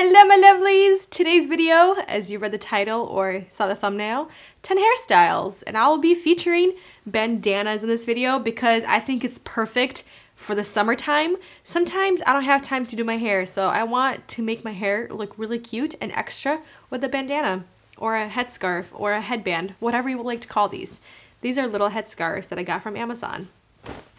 Hello my lovelies! Today's video, as you read the title or saw the thumbnail, 10 hairstyles. And I will be featuring bandanas in this video because I think it's perfect for the summertime. Sometimes I don't have time to do my hair, so I want to make my hair look really cute and extra with a bandana or a headscarf or a headband, whatever you would like to call these. These are little headscarves that I got from Amazon.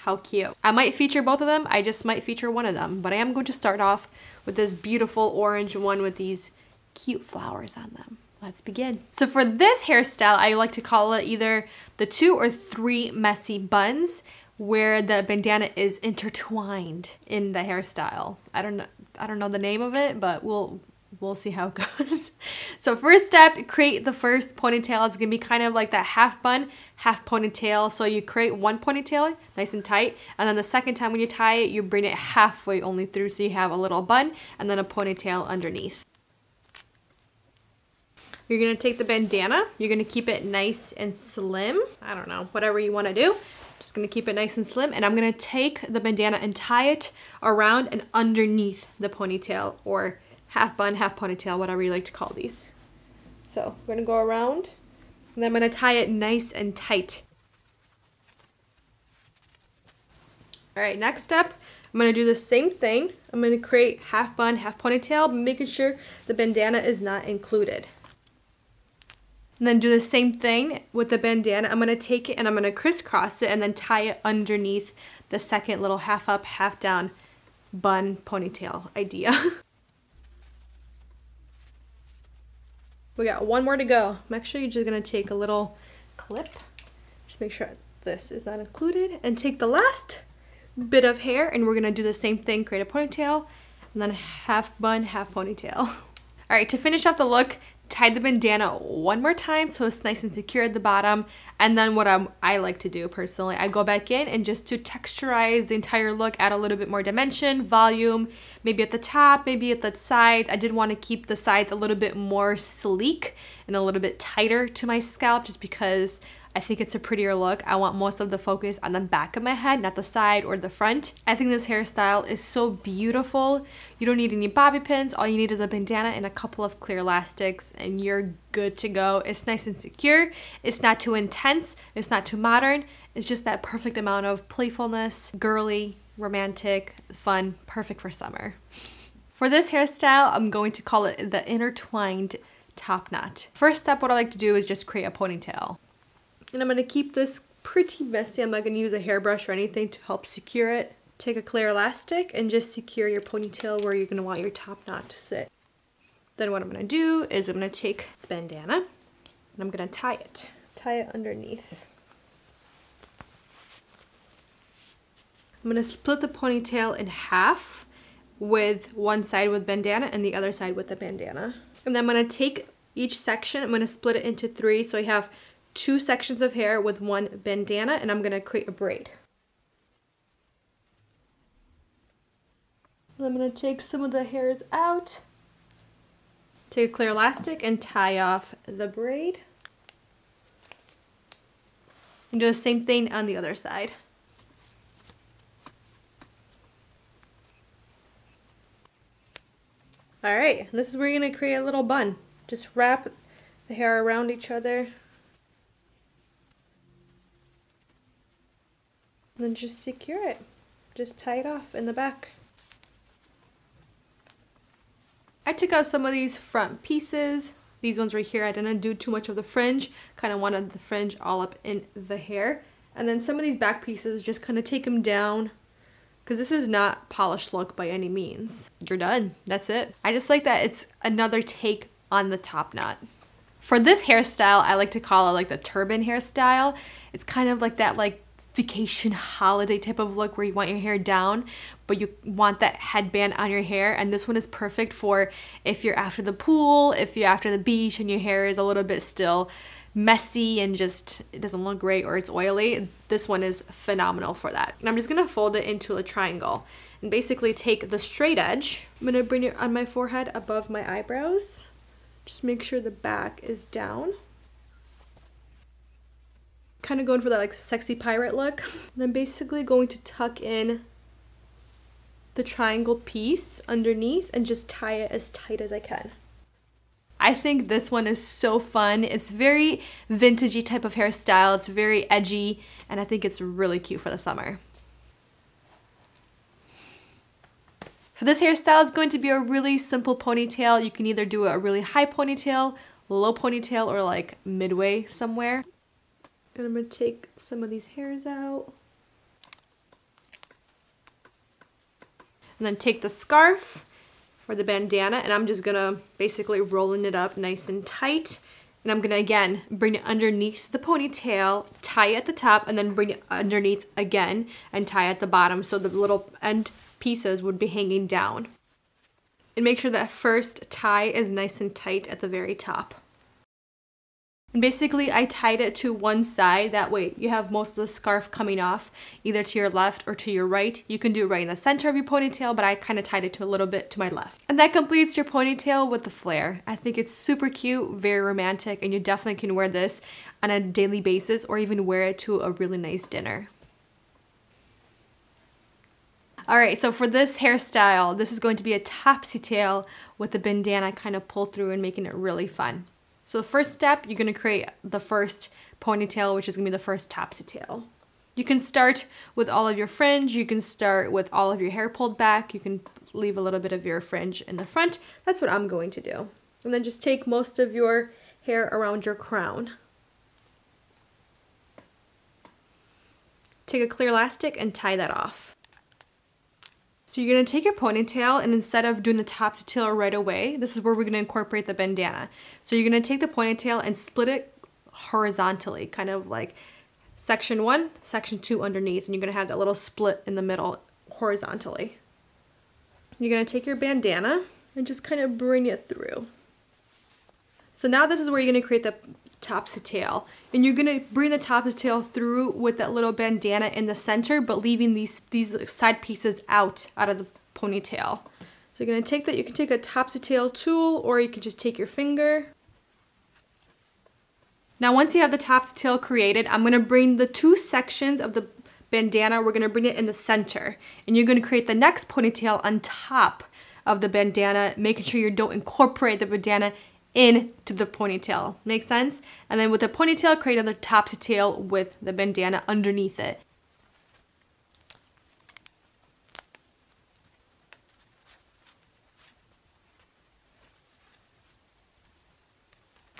How cute. I might feature both of them, I just might feature one of them, but I am going to start off with this beautiful orange one with these cute flowers on them. Let's begin. So for this hairstyle, I like to call it either the two or three messy buns where the bandana is intertwined in the hairstyle. I don't know I don't know the name of it, but we'll we'll see how it goes. so first step, create the first ponytail. It's gonna be kind of like that half bun, half ponytail. So you create one ponytail, nice and tight, and then the second time when you tie it, you bring it halfway only through so you have a little bun and then a ponytail underneath. You're gonna take the bandana, you're gonna keep it nice and slim. I don't know, whatever you wanna do. Just gonna keep it nice and slim and I'm gonna take the bandana and tie it around and underneath the ponytail or half bun, half ponytail, whatever you like to call these. So we're gonna go around and I'm gonna tie it nice and tight. All right, next step, I'm gonna do the same thing. I'm gonna create half bun, half ponytail, making sure the bandana is not included. And then do the same thing with the bandana. I'm gonna take it and I'm gonna crisscross it and then tie it underneath the second little half up, half down bun ponytail idea. We got one more to go. I'm actually just gonna take a little clip, just make sure this is not included, and take the last bit of hair and we're gonna do the same thing, create a ponytail, and then half bun, half ponytail. All right, to finish off the look, tie the bandana one more time so it's nice and secure at the bottom. And then what I'm, I like to do personally, I go back in and just to texturize the entire look, add a little bit more dimension, volume, maybe at the top, maybe at the sides. I did want to keep the sides a little bit more sleek and a little bit tighter to my scalp just because I think it's a prettier look. I want most of the focus on the back of my head, not the side or the front. I think this hairstyle is so beautiful. You don't need any bobby pins. All you need is a bandana and a couple of clear elastics and you're good to go. It's nice and secure. It's not too intense. It's not too modern. It's just that perfect amount of playfulness, girly, romantic, fun, perfect for summer. For this hairstyle, I'm going to call it the intertwined top knot. First step, what I like to do is just create a ponytail. And I'm to keep this pretty messy. I'm not to use a hairbrush or anything to help secure it. Take a clear elastic and just secure your ponytail where you're to want your top knot to sit. Then what I'm to do is I'm to take the bandana and I'm to tie it. Tie it underneath. I'm to split the ponytail in half with one side with bandana and the other side with the bandana. And then I'm to take each section, I'm to split it into three so I have two sections of hair with one bandana and I'm to create a braid. I'm to take some of the hairs out, take a clear elastic and tie off the braid. And do the same thing on the other side. Alright, this is where you're to create a little bun. Just wrap the hair around each other. And then just secure it. Just tie it off in the back. I took out some of these front pieces. These ones right here, I didn't do too much of the fringe. Kind of wanted the fringe all up in the hair. And then some of these back pieces, just kind of take them down. Because this is not polished look by any means. You're done. That's it. I just like that it's another take on the top knot. For this hairstyle, I like to call it like the turban hairstyle. It's kind of like that like vacation holiday type of look where you want your hair down but you want that headband on your hair. And this one is perfect for if you're after the pool if you're after the beach and your hair is a little bit still messy and just it doesn't look great or it's oily this one is phenomenal for that. And I'm just gonna fold it into a triangle and basically take the straight edge. I'm gonna bring it on my forehead above my eyebrows. Just make sure the back is down kind of going for that like sexy pirate look. And I'm basically going to tuck in the triangle piece underneath and just tie it as tight as I can. I think this one is so fun. It's very vintagey type of hairstyle. It's very edgy and I think it's really cute for the summer. For this hairstyle, it's going to be a really simple ponytail. You can either do a really high ponytail, low ponytail, or like midway somewhere. And I'm going to take some of these hairs out. And then take the scarf or the bandana and I'm just gonna basically rolling it up nice and tight. And I'm gonna again bring it underneath the ponytail, tie it at the top, and then bring it underneath again and tie at the bottom so the little end pieces would be hanging down. And make sure that first tie is nice and tight at the very top. And basically I tied it to one side, that way you have most of the scarf coming off, either to your left or to your right. You can do it right in the center of your ponytail, but I kind of tied it to a little bit to my left. And that completes your ponytail with the flare. I think it's super cute, very romantic, and you definitely can wear this on a daily basis or even wear it to a really nice dinner. All right, so for this hairstyle, this is going to be a topsy tail with the bandana kind of pulled through and making it really fun. So the first step, you're gonna create the first ponytail, which is gonna be the first topsy tail. You can start with all of your fringe, you can start with all of your hair pulled back, you can leave a little bit of your fringe in the front. That's what I'm going to do. And then just take most of your hair around your crown. Take a clear elastic and tie that off. So you're gonna take your ponytail and instead of doing the topsy tail right away, this is where we're gonna incorporate the bandana. So you're gonna take the ponytail and split it horizontally, kind of like section one, section two underneath, and you're gonna have that little split in the middle horizontally. You're gonna take your bandana and just kind of bring it through. So now this is where you're gonna create the topsy tail. And you're gonna bring the topsy tail through with that little bandana in the center, but leaving these, these side pieces out, out of the ponytail. So you're gonna take that, you can take a topsy tail tool or you can just take your finger. Now once you have the topsy tail created, I'm gonna bring the two sections of the bandana, we're gonna bring it in the center. And you're gonna create the next ponytail on top of the bandana, making sure you don't incorporate the bandana into the ponytail. Make sense? And then with the ponytail, create another topsy tail with the bandana underneath it.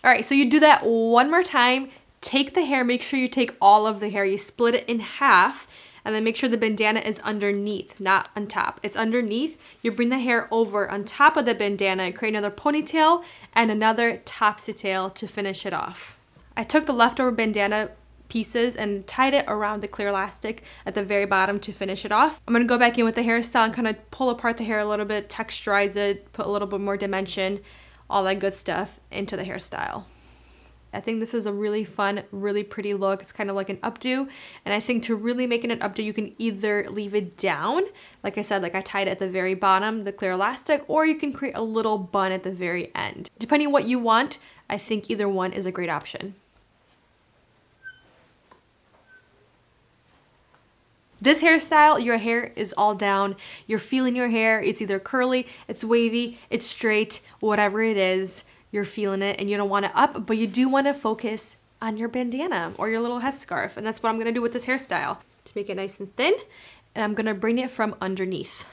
All right, so you do that one more time. Take the hair, make sure you take all of the hair. You split it in half and then make sure the bandana is underneath, not on top. It's underneath. You bring the hair over on top of the bandana and create another ponytail and another topsy tail to finish it off. I took the leftover bandana pieces and tied it around the clear elastic at the very bottom to finish it off. I'm gonna go back in with the hairstyle and kind of pull apart the hair a little bit, texturize it, put a little bit more dimension, all that good stuff into the hairstyle. I think this is a really fun, really pretty look. It's kind of like an updo. And I think to really make it an updo, you can either leave it down, like I said, like I tied it at the very bottom, the clear elastic, or you can create a little bun at the very end. Depending what you want, I think either one is a great option. This hairstyle, your hair is all down. You're feeling your hair. It's either curly, it's wavy, it's straight, whatever it is you're feeling it and you don't want it up, but you do want to focus on your bandana or your little headscarf. And that's what I'm going to do with this hairstyle to make it nice and thin. And I'm going to bring it from underneath.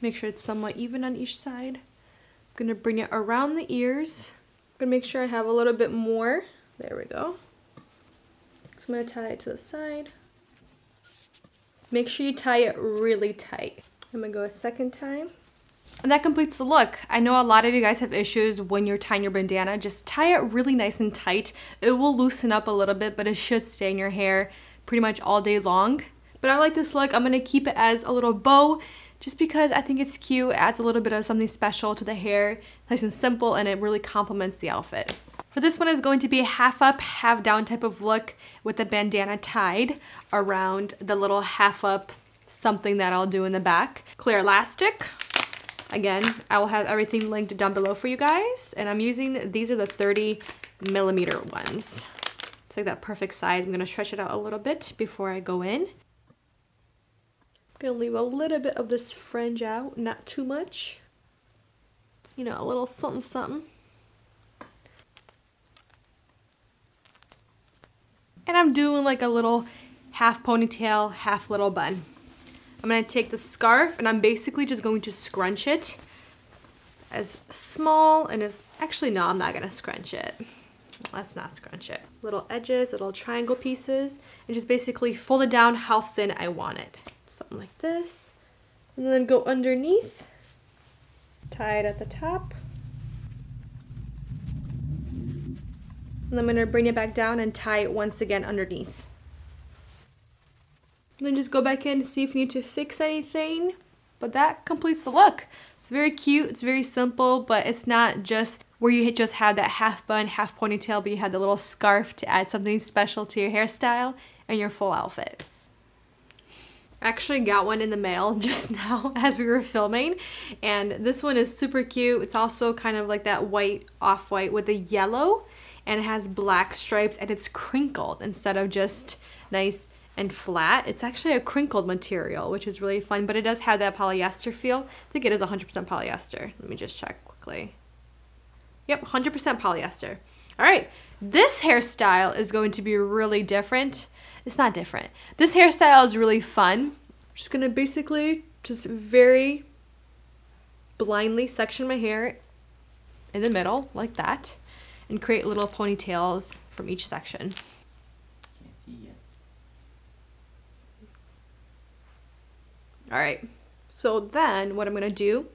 Make sure it's somewhat even on each side. I'm going to bring it around the ears. I'm going to make sure I have a little bit more. There we go. So I'm going to tie it to the side. Make sure you tie it really tight. I'm going to go a second time. And that completes the look. I know a lot of you guys have issues when you're tying your bandana. Just tie it really nice and tight. It will loosen up a little bit, but it should stay in your hair pretty much all day long. But I like this look. I'm going to keep it as a little bow just because I think it's cute. It adds a little bit of something special to the hair. Nice and simple, and it really complements the outfit. For this one is going to be a half up, half down type of look with the bandana tied around the little half up something that I'll do in the back. Clear elastic. Again, I will have everything linked down below for you guys. And I'm using, these are the 30 millimeter ones. It's like that perfect size. I'm gonna stretch it out a little bit before I go in. I'm gonna leave a little bit of this fringe out, not too much. You know, a little something something. And I'm doing like a little half ponytail, half little bun. I'm gonna take the scarf and I'm basically just going to scrunch it as small and as, actually no, I'm not gonna scrunch it. Let's not scrunch it. Little edges, little triangle pieces, and just basically fold it down how thin I want it. Something like this. And then go underneath, tie it at the top. And I'm gonna bring it back down and tie it once again underneath. Then just go back in to see if you need to fix anything. But that completes the look. It's very cute, it's very simple, but it's not just where you just have that half bun, half ponytail, but you have the little scarf to add something special to your hairstyle and your full outfit. I actually got one in the mail just now as we were filming and this one is super cute. It's also kind of like that white off-white with the yellow and it has black stripes and it's crinkled instead of just nice and flat. It's actually a crinkled material, which is really fun, but it does have that polyester feel. I think it is 100% polyester. Let me just check quickly. Yep, 100% polyester. All right, this hairstyle is going to be really different. It's not different. This hairstyle is really fun. I'm just gonna basically just very blindly section my hair in the middle like that and create little ponytails from each section. All right, so then what I'm gonna do,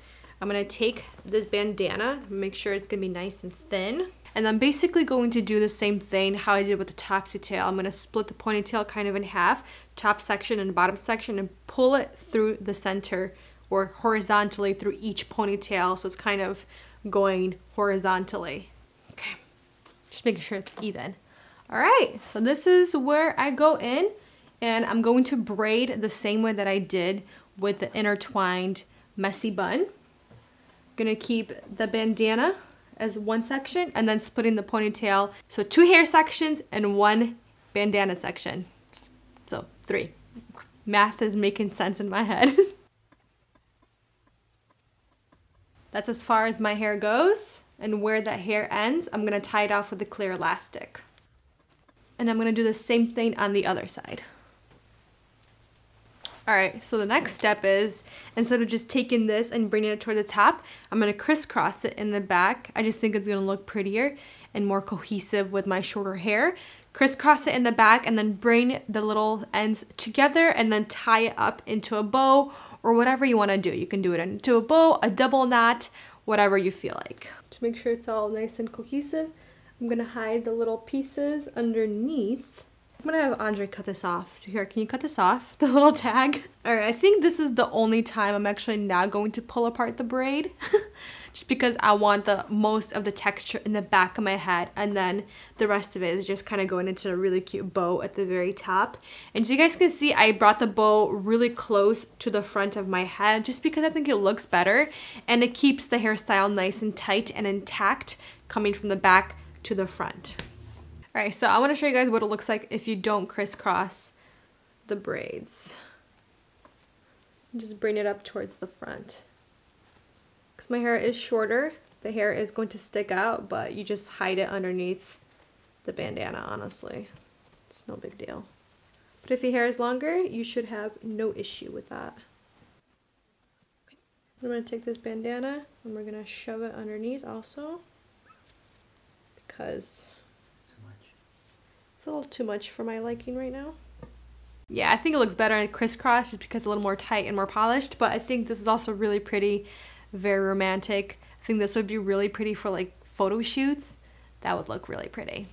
I'm gonna take this bandana, make sure it's gonna be nice and thin. And I'm basically going to do the same thing how I did with the topsy tail. I'm gonna split the ponytail kind of in half, top section and bottom section, and pull it through the center or horizontally through each ponytail. So it's kind of going horizontally. Okay, just making sure it's even. All right, so this is where I go in and I'm going to braid the same way that I did with the intertwined messy bun. Gonna keep the bandana as one section and then splitting the ponytail. So two hair sections and one bandana section. So three. Math is making sense in my head. That's as far as my hair goes. And where that hair ends, I'm gonna tie it off with a clear elastic. And I'm gonna do the same thing on the other side. All right, so the next step is instead of just taking this and bringing it toward the top, I'm gonna crisscross it in the back. I just think it's gonna look prettier and more cohesive with my shorter hair. Crisscross it in the back and then bring the little ends together and then tie it up into a bow or whatever you wanna do. You can do it into a bow, a double knot, whatever you feel like. To make sure it's all nice and cohesive, I'm gonna hide the little pieces underneath I'm gonna have Andre cut this off. So here, can you cut this off? The little tag. All right, I think this is the only time I'm actually not going to pull apart the braid. just because I want the most of the texture in the back of my head and then the rest of it is just kind of going into a really cute bow at the very top. And so you guys can see I brought the bow really close to the front of my head just because I think it looks better and it keeps the hairstyle nice and tight and intact coming from the back to the front. All right, so I want to show you guys what it looks like if you don't crisscross the braids. Just bring it up towards the front. Because my hair is shorter, the hair is going to stick out, but you just hide it underneath the bandana, honestly. It's no big deal. But if your hair is longer, you should have no issue with that. I'm going to take this bandana and we're going to shove it underneath also because it's a little too much for my liking right now. Yeah, I think it looks better in crisscross just because it's a little more tight and more polished, but I think this is also really pretty, very romantic. I think this would be really pretty for like photo shoots. That would look really pretty.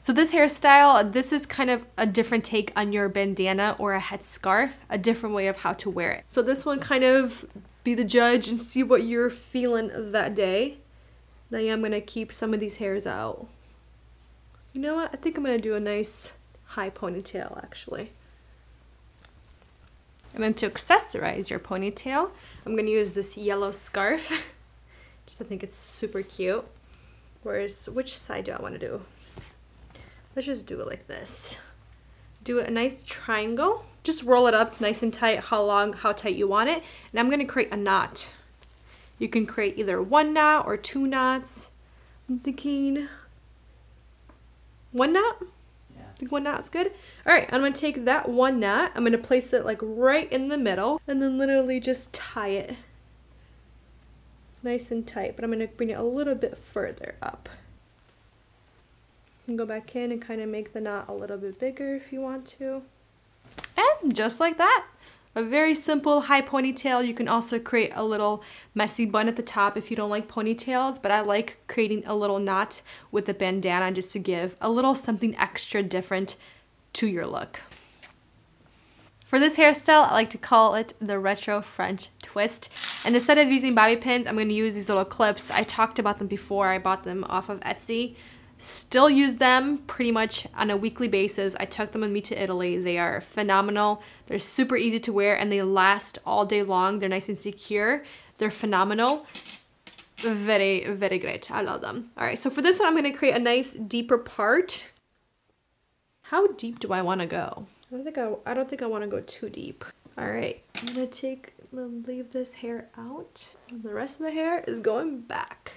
So this hairstyle, this is kind of a different take on your bandana or a headscarf, a different way of how to wear it. So this one kind of be the judge and see what you're feeling that day. Now yeah, I'm gonna keep some of these hairs out. You know what? I think I'm going to do a nice high ponytail actually. And then to accessorize your ponytail, I'm going to use this yellow scarf. Just I think it's super cute. Whereas, which side do I want to do? Let's just do it like this. do a nice triangle. Just roll it up nice and tight, how long, how tight you want it. And I'm gonna create a knot. You can create either one knot or two knots. I'm thinking one knot? Yeah. I think one knot's good. All right, I'm gonna take that one knot, I'm gonna place it like right in the middle and then literally just tie it nice and tight, but I'm gonna bring it a little bit further up. You can go back in and kind of make the knot a little bit bigger if you want to. And just like that, a very simple high ponytail. You can also create a little messy bun at the top if you don't like ponytails, but I like creating a little knot with the bandana just to give a little something extra different to your look. For this hairstyle, I like to call it the retro French twist. And instead of using bobby pins, I'm going to use these little clips. I talked about them before. I bought them off of Etsy. Still use them pretty much on a weekly basis. I took them with me to Italy. They are phenomenal. They're super easy to wear and they last all day long. They're nice and secure. They're phenomenal. Very, very great. I love them. All right, so for this one, I'm gonna create a nice deeper part. How deep do I wanna go? I don't think I, I don't think I wanna go too deep. All right, I'm gonna take, I'm gonna leave this hair out. The rest of the hair is going back.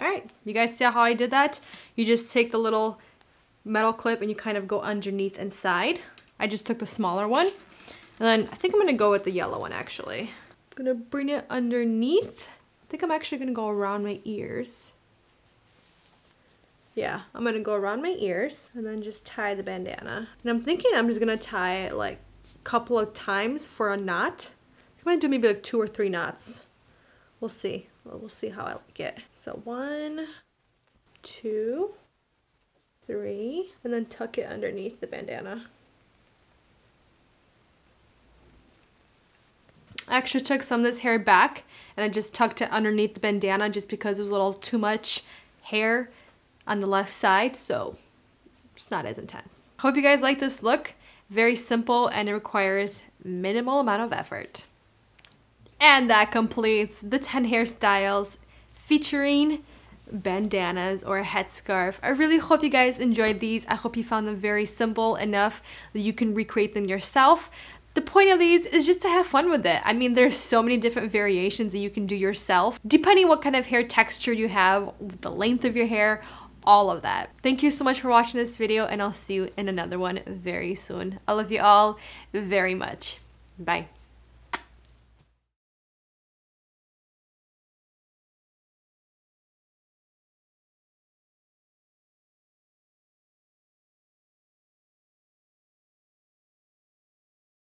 All right, you guys see how I did that? You just take the little metal clip and you kind of go underneath inside. I just took the smaller one. And then I think I'm gonna go with the yellow one actually. I'm gonna bring it underneath. I think I'm actually gonna go around my ears. Yeah, I'm gonna go around my ears and then just tie the bandana. And I'm thinking I'm just gonna tie it like a couple of times for a knot. I'm gonna do maybe like two or three knots. We'll see. Well, we'll see how I like it. So one, two, three, and then tuck it underneath the bandana. I actually took some of this hair back and I just tucked it underneath the bandana just because it was a little too much hair on the left side, so it's not as intense. Hope you guys like this look. Very simple and it requires minimal amount of effort. And that completes the 10 hairstyles featuring bandanas or a headscarf. I really hope you guys enjoyed these. I hope you found them very simple enough that you can recreate them yourself. The point of these is just to have fun with it. I mean, there's so many different variations that you can do yourself, depending what kind of hair texture you have, the length of your hair, all of that. Thank you so much for watching this video and I'll see you in another one very soon. I love you all very much. Bye.